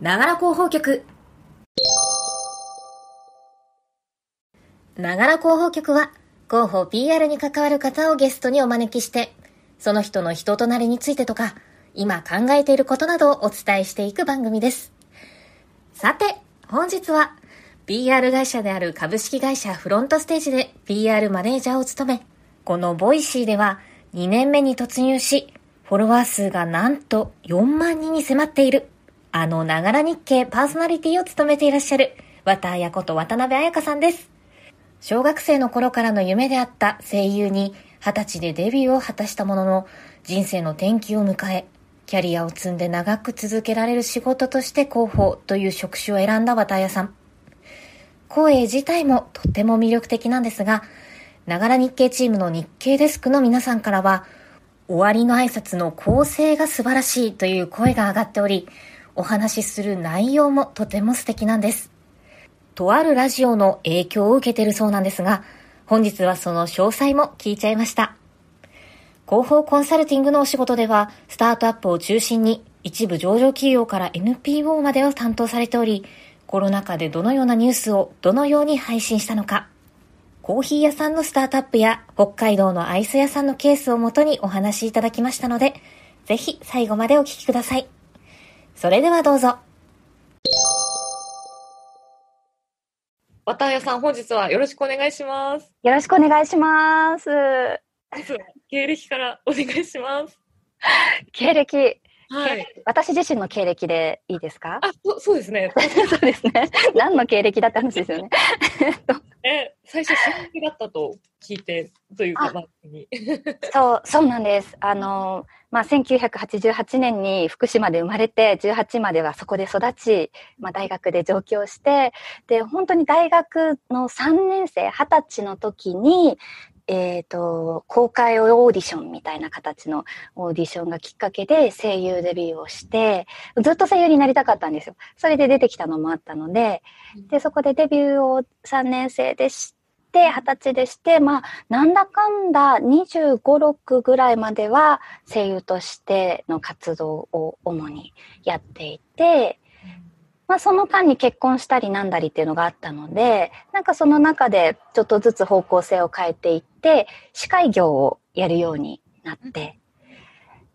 ながら広報局。ながら広報局は、広報 PR に関わる方をゲストにお招きして、その人の人となりについてとか、今考えていることなどをお伝えしていく番組です。さて、本日は、PR 会社である株式会社フロントステージで PR マネージャーを務め、この Voicy では2年目に突入し、フォロワー数がなんと4万人に迫っているあの、ながら日経パーソナリティを務めていらっしゃる、綿彩こと渡辺彩香さんです。小学生の頃からの夢であった声優に、二十歳でデビューを果たしたものの、人生の転機を迎え、キャリアを積んで長く続けられる仕事として広報という職種を選んだ綿彩さん。声自体もとっても魅力的なんですが、ながら日経チームの日経デスクの皆さんからは、終わりの挨拶の構成が素晴らしいという声が上がっており、お話しする内容もとても素敵なんです。とあるラジオの影響を受けているそうなんですが、本日はその詳細も聞いちゃいました。広報コンサルティングのお仕事では、スタートアップを中心に一部上場企業から NPO までを担当されており、コロナ禍でどのようなニュースをどのように配信したのか、コーヒー屋さんのスタートアップや北海道のアイス屋さんのケースをもとにお話しいただきましたので、ぜひ最後までお聞きください。それではどうぞ。綿谷さん、本日はよろしくお願いします。よろしくお願いします。まずは経歴からお願いします。経歴。はい、私自身の経歴でいいですか？あそそうですね。そうですね。何の経歴だった話ですよね。え、最初、新規だったと聞いて、というか、に。そう、そうなんです。あの、まあ、1988年に福島で生まれて、18まではそこで育ち、まあ、大学で上京して、で、本当に大学の3年生、20歳の時に、えっ、ー、と、公開オーディションみたいな形のオーディションがきっかけで声優デビューをして、ずっと声優になりたかったんですよ。それで出てきたのもあったので、で、そこでデビューを3年生でして、20歳でして、まあ、なんだかんだ25、6ぐらいまでは声優としての活動を主にやっていて、まあ、その間に結婚したりなんだりっていうのがあったので、なんかその中でちょっとずつ方向性を変えていって、司会業をやるようになって、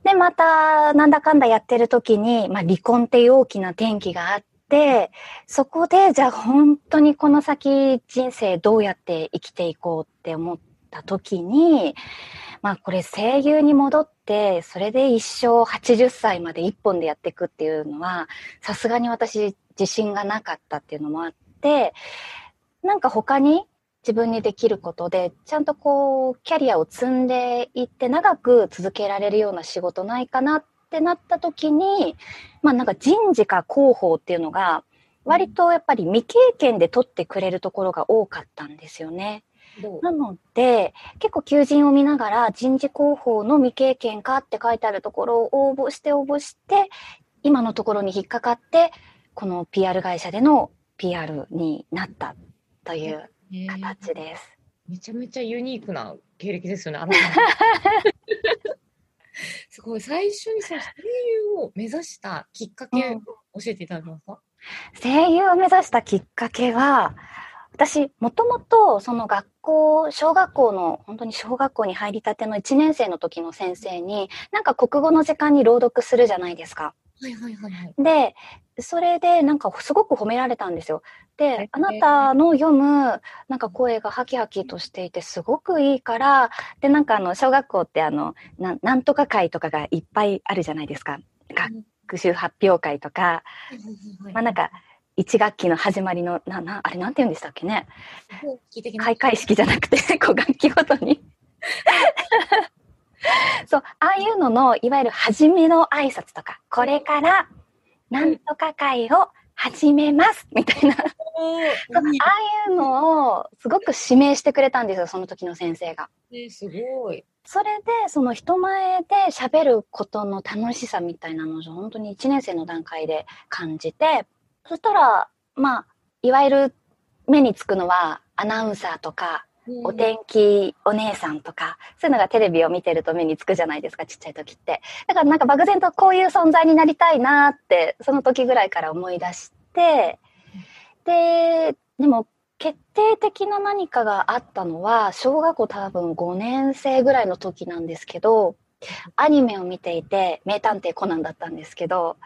で、また、なんだかんだやってる時に、まあ、離婚っていう大きな転機があって、そこで、じゃあ本当にこの先人生どうやって生きていこうって思った時に、まあこれ声優に戻って、それで一生80歳まで一本でやっていくっていうのは、さすがに私自信がなかったっていうのもあって、なんか他に自分にできることで、ちゃんとこう、キャリアを積んでいって長く続けられるような仕事ないかなってなった時に、まあなんか人事か広報っていうのが、割とやっぱり未経験で取ってくれるところが多かったんですよね。なので、結構求人を見ながら人事広報の未経験かって書いてあるところを応募して応募して、今のところに引っかかって、この PR 会社での PR になったという形です。めちゃめちゃユニークな経歴ですよね、あ すごい、最初にその声優を目指したきっかけを教えていただけますか、うん、声優を目指したきっかけは、私、もともと、その学校、小学校の、本当に小学校に入りたての1年生の時の先生に、なんか国語の時間に朗読するじゃないですか。はいはいはい、はい。で、それでなんかすごく褒められたんですよ。で、あなたの読むなんか声がハキハキとしていてすごくいいから、で、なんかあの、小学校ってあの、ななんとか会とかがいっぱいあるじゃないですか。学習発表会とか、まあなんか、1学期の始まりの、な、な、あれなんて言うんでしたっけね。開会式じゃなくて、こう楽器ごとにそう、ああいうのの、いわゆる初めの挨拶とか、これから、なんとか会を始めますみたいな。ああいうのをすごく指名してくれたんですよ、その時の先生が。えー、すごい。それで、その人前で喋ることの楽しさみたいなのを本当に1年生の段階で感じて、そしたら、まあ、いわゆる目につくのはアナウンサーとかお天気お姉さんとか、そういうのがテレビを見てると目につくじゃないですか、ちっちゃい時って。だからなんか漠然とこういう存在になりたいなって、その時ぐらいから思い出して、で、でも決定的な何かがあったのは、小学校多分5年生ぐらいの時なんですけど、アニメを見ていて、名探偵コナンだったんですけど、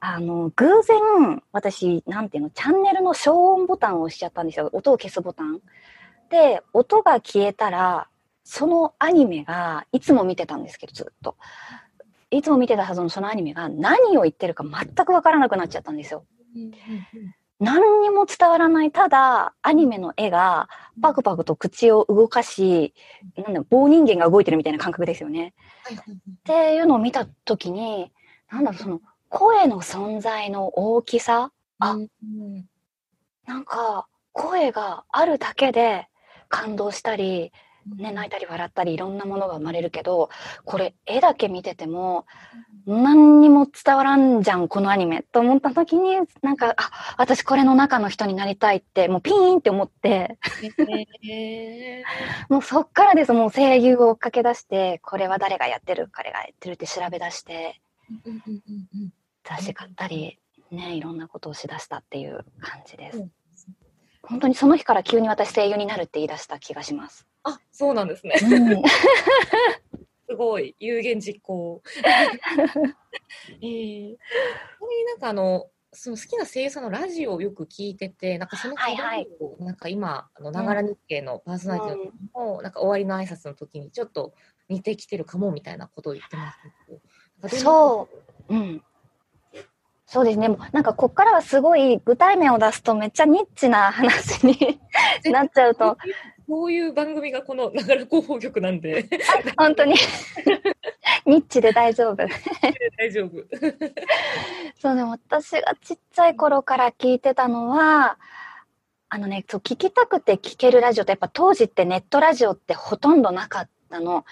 あの、偶然、私、なんていうの、チャンネルの消音ボタンを押しちゃったんですよ。音を消すボタン。で、音が消えたら、そのアニメが、いつも見てたんですけど、ずっと。いつも見てたはずのそのアニメが何を言ってるか全くわからなくなっちゃったんですよ。何にも伝わらない。ただ、アニメの絵がパクパクと口を動かし、なんだ棒人間が動いてるみたいな感覚ですよね。っていうのを見たときに、なんだろう、その声の存在の大きさ？あうんなんか、声があるだけで感動したり、ね、泣いたり笑ったりいろんなものが生まれるけど、これ絵だけ見てても何にも伝わらんじゃん、このアニメと思った時に、なんか、あ、私これの中の人になりたいって、もうピーンって思って、へもうそっからです、もう声優を追っかけ出して、これは誰がやってる、彼がやってるって調べ出して、雑誌買ったり、ね、いろんなことをしだしたっていう感じです。うん本当にその日から急に私声優になるって言い出した気がします。あ、そうなんですね。うん すごい有言実行。えー、ちなみになんかあのその好きな声優さんのラジオをよく聞いてて、なんかそのはいはいをなんか今あのながら日経のパーソナリティの時も、なんか終わりの挨拶の時にちょっと似てきてるかもみたいなことを言ってますそう、うん。そうですね。なんかこっからはすごい具体名を出すとめっちゃニッチな話になっちゃうと、こういう番組がこのながら広報局なんで本当にニッチで大丈夫。大丈夫。そうね、私がちっちゃい頃から聞いてたのは、あのね、そう聞きたくて聞けるラジオってやっぱ当時ってネットラジオってほとんどなかったの。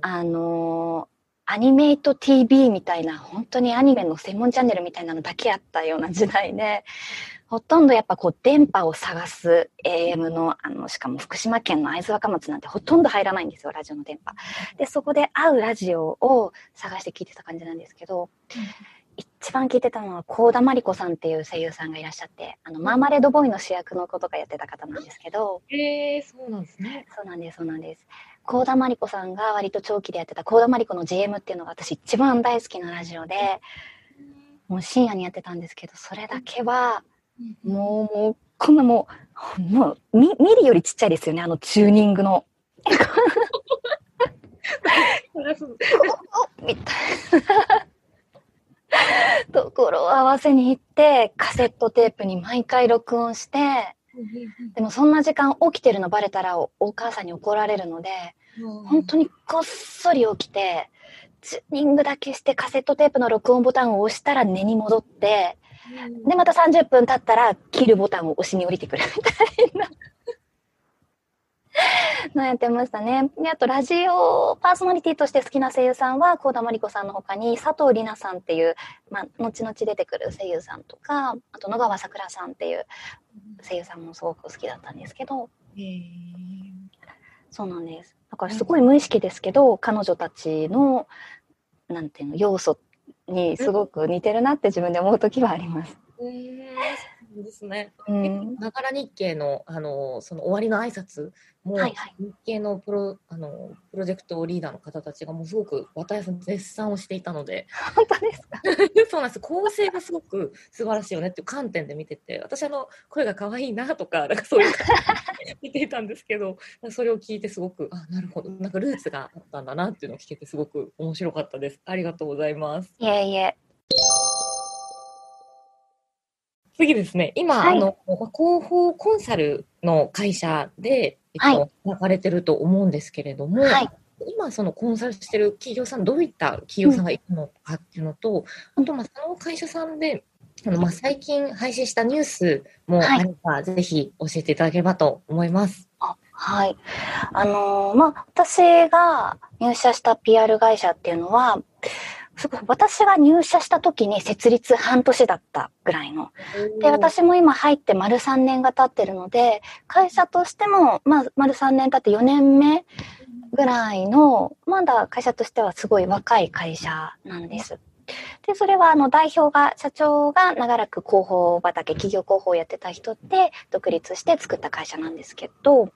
あのーアニメイト TV みたいな、本当にアニメの専門チャンネルみたいなのだけあったような時代で、ほとんどやっぱこう電波を探す AM の、あの、しかも福島県の会津若松なんてほとんど入らないんですよ、ラジオの電波。で、そこで合うラジオを探して聞いてた感じなんですけど、一番聞いてたのは、幸田真理子さんっていう声優さんがいらっしゃって、あの、マーマレードボーイの主役の子とかやってた方なんですけど、えー、そうなんですね。そうなんです、そうなんです。幸田真理子さんが割と長期でやってた幸田真理子の GM っていうのが私一番大好きなラジオで、もう深夜にやってたんですけど、それだけは、もう、もう、こんなもう、もう、ミミリよりちっちゃいですよね、あのチューニングの。みたいな。ところを合わせに行って、カセットテープに毎回録音して、でもそんな時間起きてるのバレたらおお母さんに怒られるので、本当にこっそり起きて、チューニングだけしてカセットテープの録音ボタンを押したら寝に戻って、で、また30分経ったら切るボタンを押しに降りてくるみたいな。のやってましたね。で、あとラジオパーソナリティとして好きな声優さんは、幸田真理子さんの他に佐藤里奈さんっていう、まあ、後々出てくる声優さんとか、あと野川さくらさんっていう声優さんもすごく好きだったんですけど、えーそうなんです。だからすごい無意識ですけど、彼女たちの、なんていうの、要素にすごく似てるなって自分で思うときはあります。えーそうですね。うん。ながら日経のあのその終わりの挨拶も、はいはい。日経のプロあのプロジェクトリーダーの方たちがもうすごく渡谷さん絶賛をしていたので。本当ですか？そうなんです。構成がすごく素晴らしいよねっていう観点で見てて私あの声が可愛いなとかなんかそういう見ていたんですけど それを聞いてすごくあなるほど。なんかルーツがあったんだなっていうのを聞けてすごく面白かったです。ありがとうございます。いえいえ。次ですね、今、はいあの、まあ広報コンサルの会社で、えっはと、働かれてると思うんですけれども、はい。今、そのコンサルしてる企業さん、どういった企業さんがいるのかっていうのと、あと、まあ、その会社さんで、あのまあ、最近配信したニュースもあれば、ぜひ教えていただければと思います。あはい。あのーまあ、私が入社した PR 会社っていうのは、すごい私が入社した時に設立半年だったぐらいの。で、私も今入って丸3年が経ってるので、会社としても、まあ、丸3年経って4年目ぐらいの、まだ会社としてはすごい若い会社なんです。で、それはあの代表が、社長が長らく広報畑、企業広報をやってた人で独立して作った会社なんですけど、っ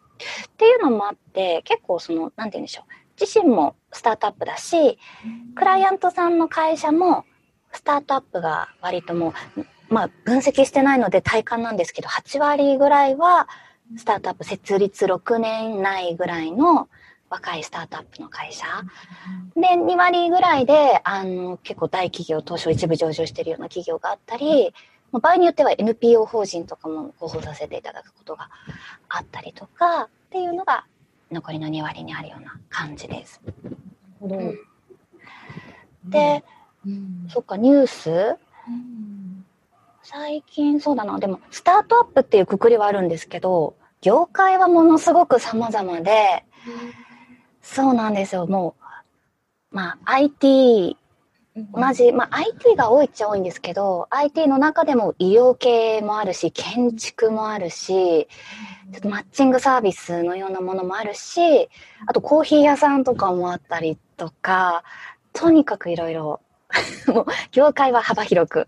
ていうのもあって、結構その、なんて言うんでしょう。自身もスタートアップだし、クライアントさんの会社もスタートアップが割ともう、まあ分析してないので体感なんですけど、8割ぐらいはスタートアップ設立6年内ぐらいの若いスタートアップの会社。で、2割ぐらいで、あの、結構大企業、東証一部上場してるような企業があったり、場合によっては NPO 法人とかも広報させていただくことがあったりとか、っていうのが残りの2割にあるような感じです。で、うんそっか、ニュース？うん最近そうだな。でも、スタートアップっていうくくりはあるんですけど、業界はものすごく様々で、そうなんですよ。もう、まあ、IT、同じ、まあ、IT が多いっちゃ多いんですけど、IT の中でも医療系もあるし、建築もあるし、ちょっとマッチングサービスのようなものもあるし、あとコーヒー屋さんとかもあったりとか、とにかくいろいろ、もう業界は幅広く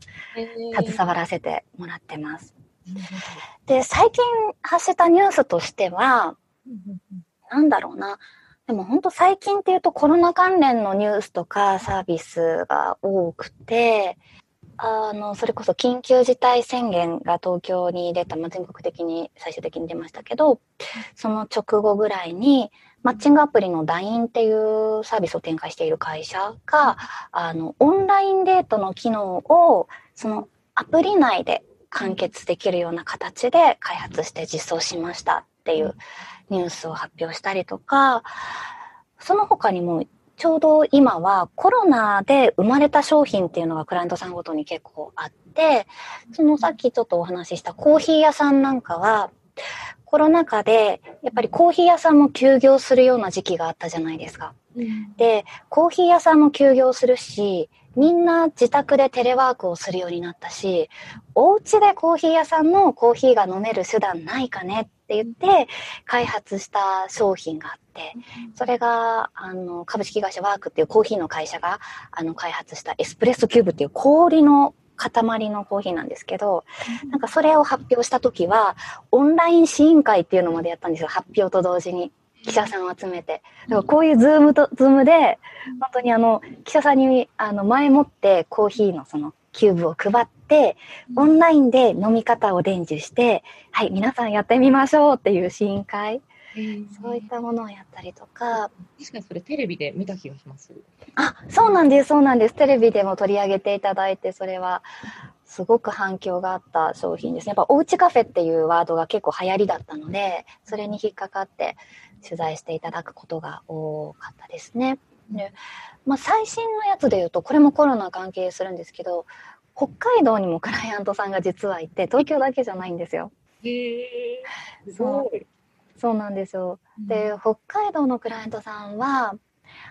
携わらせてもらってます。で、最近発したニュースとしては、なんだろうな。でも本当最近っていうとコロナ関連のニュースとかサービスが多くて、あの、それこそ緊急事態宣言が東京に出た、まあ、全国的に最終的に出ましたけど、その直後ぐらいに、マッチングアプリの LINE っていうサービスを展開している会社が、あの、オンラインデートの機能を、そのアプリ内で完結できるような形で開発して実装しましたっていうニュースを発表したりとか、その他にもちょうど今はコロナで生まれた商品っていうのがクライアントさんごとに結構あって、そのさっきちょっとお話ししたコーヒー屋さんなんかは、コロナ禍でやっぱりコーヒー屋さんも休業するような時期があったじゃないですか。で、コーヒー屋さんも休業するし、みんな自宅でテレワークをするようになったし、お家でコーヒー屋さんのコーヒーが飲める手段ないかねって言って開発した商品があって、それが、あの、株式会社ワークっていうコーヒーの会社が、あの、開発したエスプレッソキューブっていう氷の塊のコーヒーなんですけど、なんかそれを発表した時は、オンライン試飲会っていうのまでやったんですよ。発表と同時に。記者さんを集めて。だからこういう Zoomと、 Zoomで、本当にあの、記者さんに、あの、前もってコーヒーのその、キューブを配って、オンラインで飲み方を伝授して、はい、皆さんやってみましょうっていう試飲会、そういったものをやったりとか、確かにそれテレビで見た気がします。あ、そうなんです、そうなんです。テレビでも取り上げていただいて、それは、すごく反響があった商品ですね。やっぱ、おうちカフェっていうワードが結構流行りだったので、それに引っかかって取材していただくことが多かったですね。で、まあ、最新のやつで言うと、これもコロナ関係するんですけど、北海道にもクライアントさんが実はいて、東京だけじゃないんですよ。へえ。すそう。そうなんですよ。で、北海道のクライアントさんは、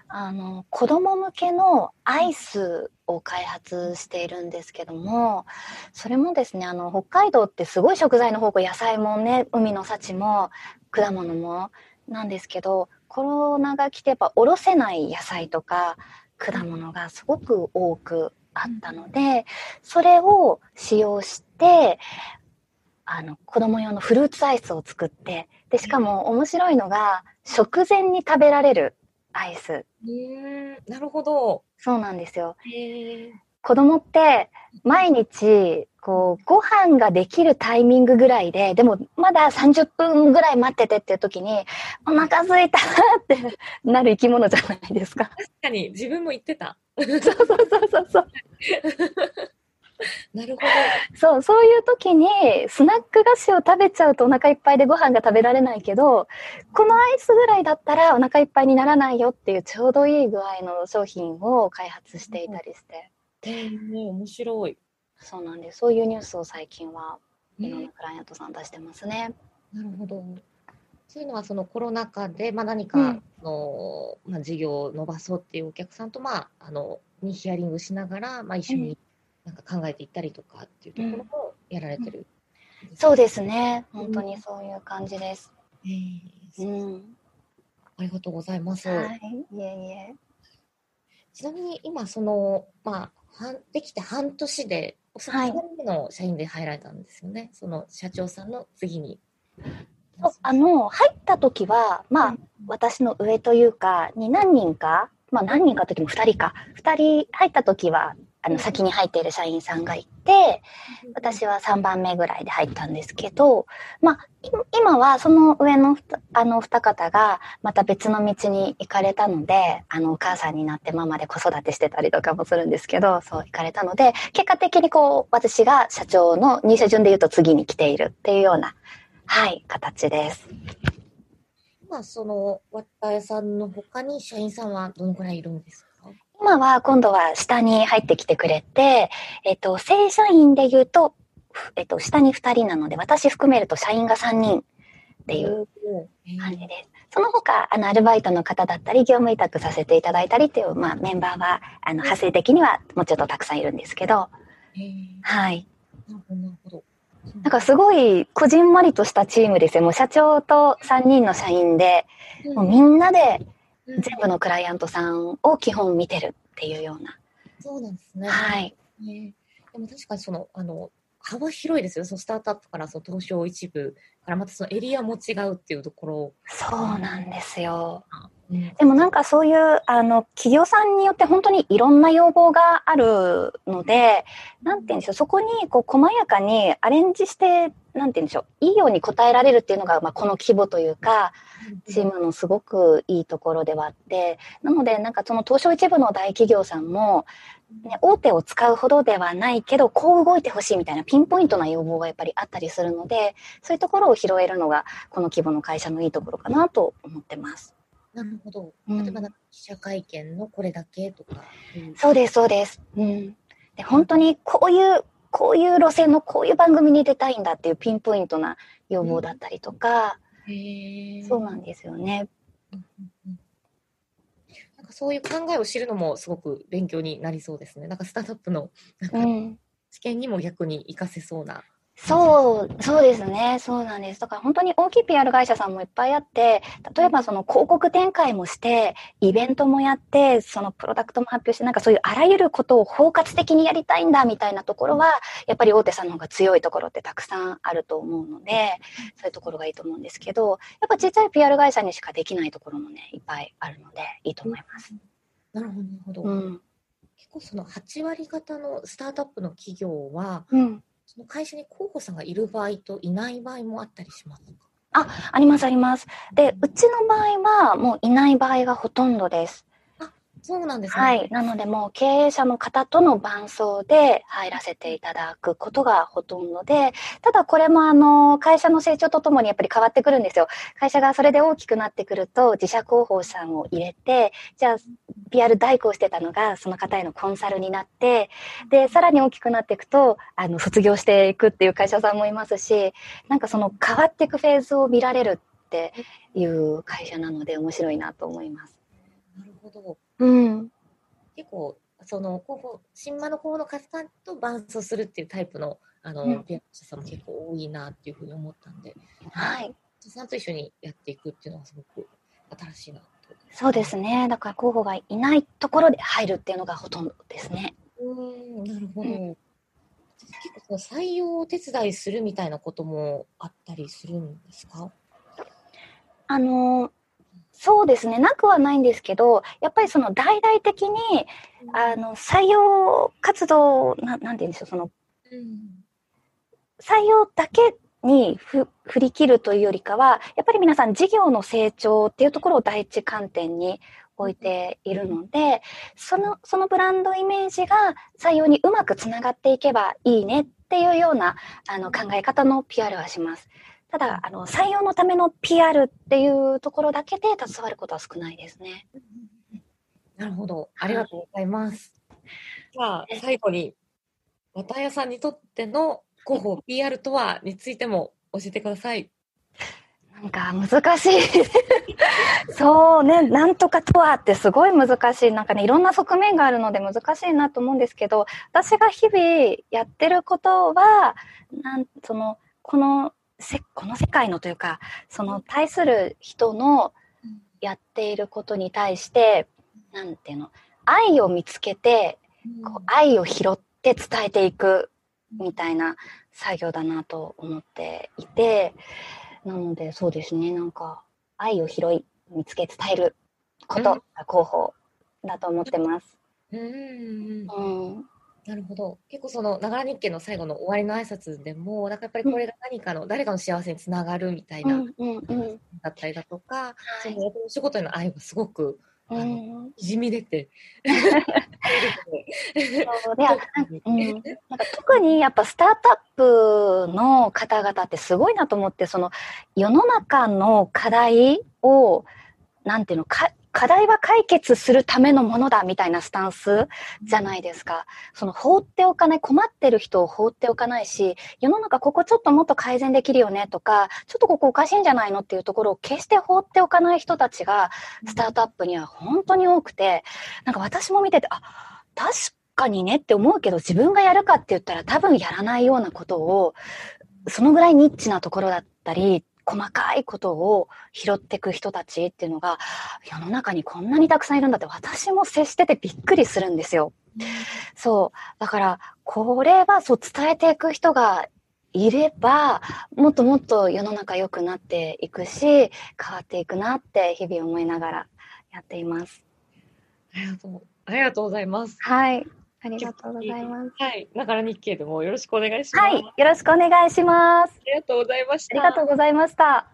あの、子供向けのアイスを開発しているんですけども、それもですね、あの、北海道ってすごい食材の宝庫、野菜もね、海の幸も、果物もなんですけど、コロナが来てやっぱおろせない野菜とか果物がすごく多くあったので、それを使用して、あの、子供用のフルーツアイスを作って、で、しかも面白いのが、食前に食べられるアイス。なるほど。そうなんですよ。子供って毎日、こう、ご飯ができるタイミングぐらいで、でもまだ30分ぐらい待っててっていう時に、お腹空いたって なる生き物じゃないですか。確かに自分も言ってた。そうそうそうそうそう。なるほそう、そういう時にスナック菓子を食べちゃうとお腹いっぱいでご飯が食べられないけど、このアイスぐらいだったらお腹いっぱいにならないよっていうちょうどいい具合の商品を開発していたりして。ど。へえ、面白い。そうなんです。そういうニュースを最近はねいろんなクライアントさん出してますね。なるほど。そういうのはそのコロナ禍で、まあ、何かうんの、まあ、事業を伸ばそうっていうお客さんと、まあ、あのにヒアリングしながら、まあ、一緒になんか考えていったりとかっていうところもやられてる。そうですね。本当にそういう感じです。えーうん。ありがとうございます。はい。いえいえ。ちなみに今、その、まあ、半できて半年で、おそらくはい2人目の社員で入られたんですよね。その社長さんの次に。あの、入った時は、まあ、私の上というか、に何人か、まあ何人かの時も2人か、2人入った時は、あの、先に入っている社員さんがいて、私は3番目ぐらいで入ったんですけど、まあ、い今はその上のあの二方がまた別の道に行かれたので、あのお母さんになってママで子育てしてたりとかもするんですけど、そう行かれたので、結果的にこう、私が社長の入社順で言うと次に来ているっていうような、はい、形です。今、その、わたやさんの他に社員さんはどのくらいいるんですか？今は今度は下に入ってきてくれて、えっと、正社員で言うと、ふえっと、下に2人なので、私含めると社員が3人っていう感じです。その他、あの、アルバイトの方だったり、業務委託させていただいたりっていう、まあ、メンバーは、あの、派生的にはもうちょっとたくさんいるんですけど、えー。はい。なるほど、なんかすごい、こじんまりとしたチームですよ。もう社長と3人の社員で、もうみんなでうん全部のクライアントさんを基本見てるっていうような。そうなんですね。はい。ねでも確かにその、あの、幅広いですよね。そのスタートアップからその東証一部からまたそのエリアも違うっていうところ。そうなんですよ。うんでもなんかそういう、あの、企業さんによって本当にいろんな要望があるので、なんて言うんでしょう、そこにこう細やかにアレンジして、なんて言うんでしょう、いいように応えられるっていうのが、まあ、この規模というか、チームのすごくいいところではあって、なのでなんかその東証一部の大企業さんも、ね、大手を使うほどではないけど、こう動いてほしいみたいなピンポイントな要望がやっぱりあったりするので、そういうところを拾えるのが、この規模の会社のいいところかなと思ってます。なるほど。うん例えばなんか記者会見のこれだけとか。そうです、そうです。うん。で、本当にこういう、こういう路線のこういう番組に出たいんだっていうピンポイントな要望だったりとか、へそうなんですよね。うんうんうんなんかそういう考えを知るのもすごく勉強になりそうですね。なんかスタートアップのなんかうん。試験にも逆に活かせそうな。そう、そうですね。そうなんです。だから本当に大きい PR 会社さんもいっぱいあって、例えばその広告展開もして、イベントもやって、そのプロダクトも発表して、なんかそういうあらゆることを包括的にやりたいんだみたいなところは、やっぱり大手さんの方が強いところってたくさんあると思うので、そういうところがいいと思うんですけど、やっぱちっちゃい PR 会社にしかできないところもね、いっぱいあるので、いいと思います。なるほど、なるほど。うん。結構その8割方のスタートアップの企業は、うん。その会社に候補さんがいる場合といない場合もあったりしますか？あります、あります。で、うちの場合は、もういない場合がほとんどです。そうなんですね。はい。なので、もう経営者の方との伴走で入らせていただくことがほとんどで、ただこれもあの、会社の成長とともにやっぱり変わってくるんですよ。会社がそれで大きくなってくると、自社広報さんを入れて、じゃあ、PR 代行してたのが、その方へのコンサルになって、で、さらに大きくなっていくと、あの、卒業していくっていう会社さんもいますし、なんかその変わっていくフェーズを見られるっていう会社なので面白いなと思います。なるほど。うん。結構、その候補、新馬の候補の方と伴走するっていうタイプの、あの、うんピアニストさんも結構多いなっていうふうに思ったんで、はい。さんと一緒にやっていくっていうのはすごく新しいなと。そうですね。だから候補がいないところで入るっていうのがほとんどですね。うーん、なるほど。う結構その採用をお手伝いするみたいなこともあったりするんですか？あの、そうですね。なくはないんですけど、やっぱりその大々的に、あの、採用活動、ななんて言うんでしょう、その、うん採用だけにふ振り切るというよりかは、やっぱり皆さん事業の成長っていうところを第一観点に置いているので、その、そのブランドイメージが採用にうまくつながっていけばいいねっていうようなあの考え方の PR はします。ただ、あの、採用のための PR っていうところだけで携わることは少ないですね。なるほど。ありがとうございます。じゃあ、最後に、綿谷さんにとっての広報 PR とはについても教えてください。なんか難しい。そうね、なんとかとはってすごい難しい。なんかね、いろんな側面があるので難しいなと思うんですけど、私が日々やってることは、なんその、このせ、この世界のというか、その対する人のやっていることに対して、なんていうの、愛を見つけて、こう愛を拾って伝えていくみたいな作業だなと思っていて、なのでそうですね、なんか愛を拾い、見つけ伝えることが広報だと思ってます。うんうんうんうん。なるほど。結構その、ながら日経の最後の終わりの挨拶でも、なんかやっぱりこれが何かの、誰かの幸せにつながるみたいうな、んうんうん。だったりだとか、はいそのお仕事への愛がすごく、あのうん、にじみ出て。そうであうん、なんか特にやっぱスタートアップの方々ってすごいなと思ってその世の中の課題をなんていうのか課題は解決するためのものだみたいなスタンスじゃないですか。その放っておかない、困ってる人を放っておかないし、世の中ここちょっともっと改善できるよねとか、ちょっとここおかしいんじゃないのっていうところを決して放っておかない人たちがスタートアップには本当に多くて、なんか私も見てて、あ、確かにねって思うけど自分がやるかって言ったら多分やらないようなことを、そのぐらいニッチなところだったり、細かいことを拾っていく人たちっていうのが世の中にこんなにたくさんいるんだって私も接しててびっくりするんですよ。そう。だから、これはそう伝えていく人がいれば、もっともっと世の中良くなっていくし、変わっていくなって日々思いながらやっています。ありがとう。ありがとうございます。はい。ありがとうございます。はい。ながら日経でもよろしくお願いします。はい。よろしくお願いします。ありがとうございました。ありがとうございました。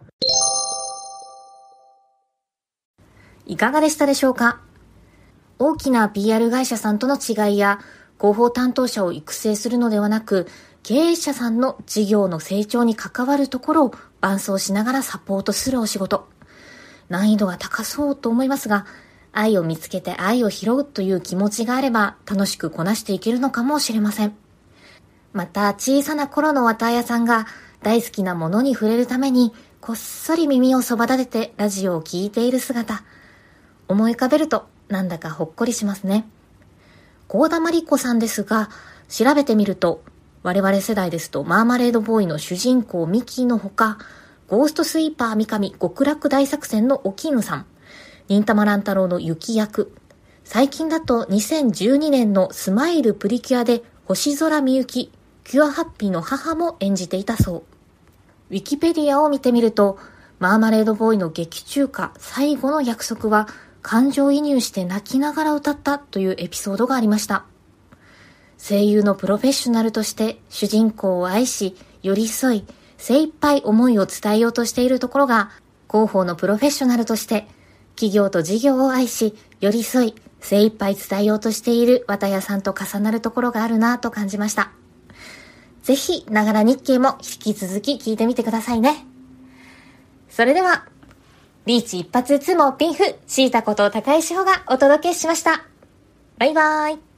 いかがでしたでしょうか？大きな PR 会社さんとの違いや、広報担当者を育成するのではなく、経営者さんの事業の成長に関わるところを伴走しながらサポートするお仕事。難易度が高そうと思いますが、愛を見つけて愛を拾うという気持ちがあれば楽しくこなしていけるのかもしれません。また小さな頃の綿屋さんが大好きなものに触れるためにこっそり耳をそば立ててラジオを聴いている姿。思い浮かべるとなんだかほっこりしますね。高田真理子さんですが、調べてみると、我々世代ですとマーマレードボーイの主人公ミキのほか、ゴーストスイーパー三上極楽大作戦のお絹さん、忍たま乱太郎の雪役、最近だと2012年のスマイルプリキュアで星空みゆき、キュアハッピーの母も演じていたそう。ウィキペディアを見てみると、マーマレードボーイの劇中歌最後の約束は感情移入して泣きながら歌ったというエピソードがありました。声優のプロフェッショナルとして主人公を愛し、寄り添い、精一杯思いを伝えようとしているところが、広報のプロフェッショナルとして、企業と事業を愛し、寄り添い、精一杯伝えようとしている綿谷さんと重なるところがあるなと感じました。ぜひ、ながら日経も引き続き聞いてみてくださいね。それでは、リーチ一発ツモピンフ、シータこと高石穂がお届けしました。バイバーイ。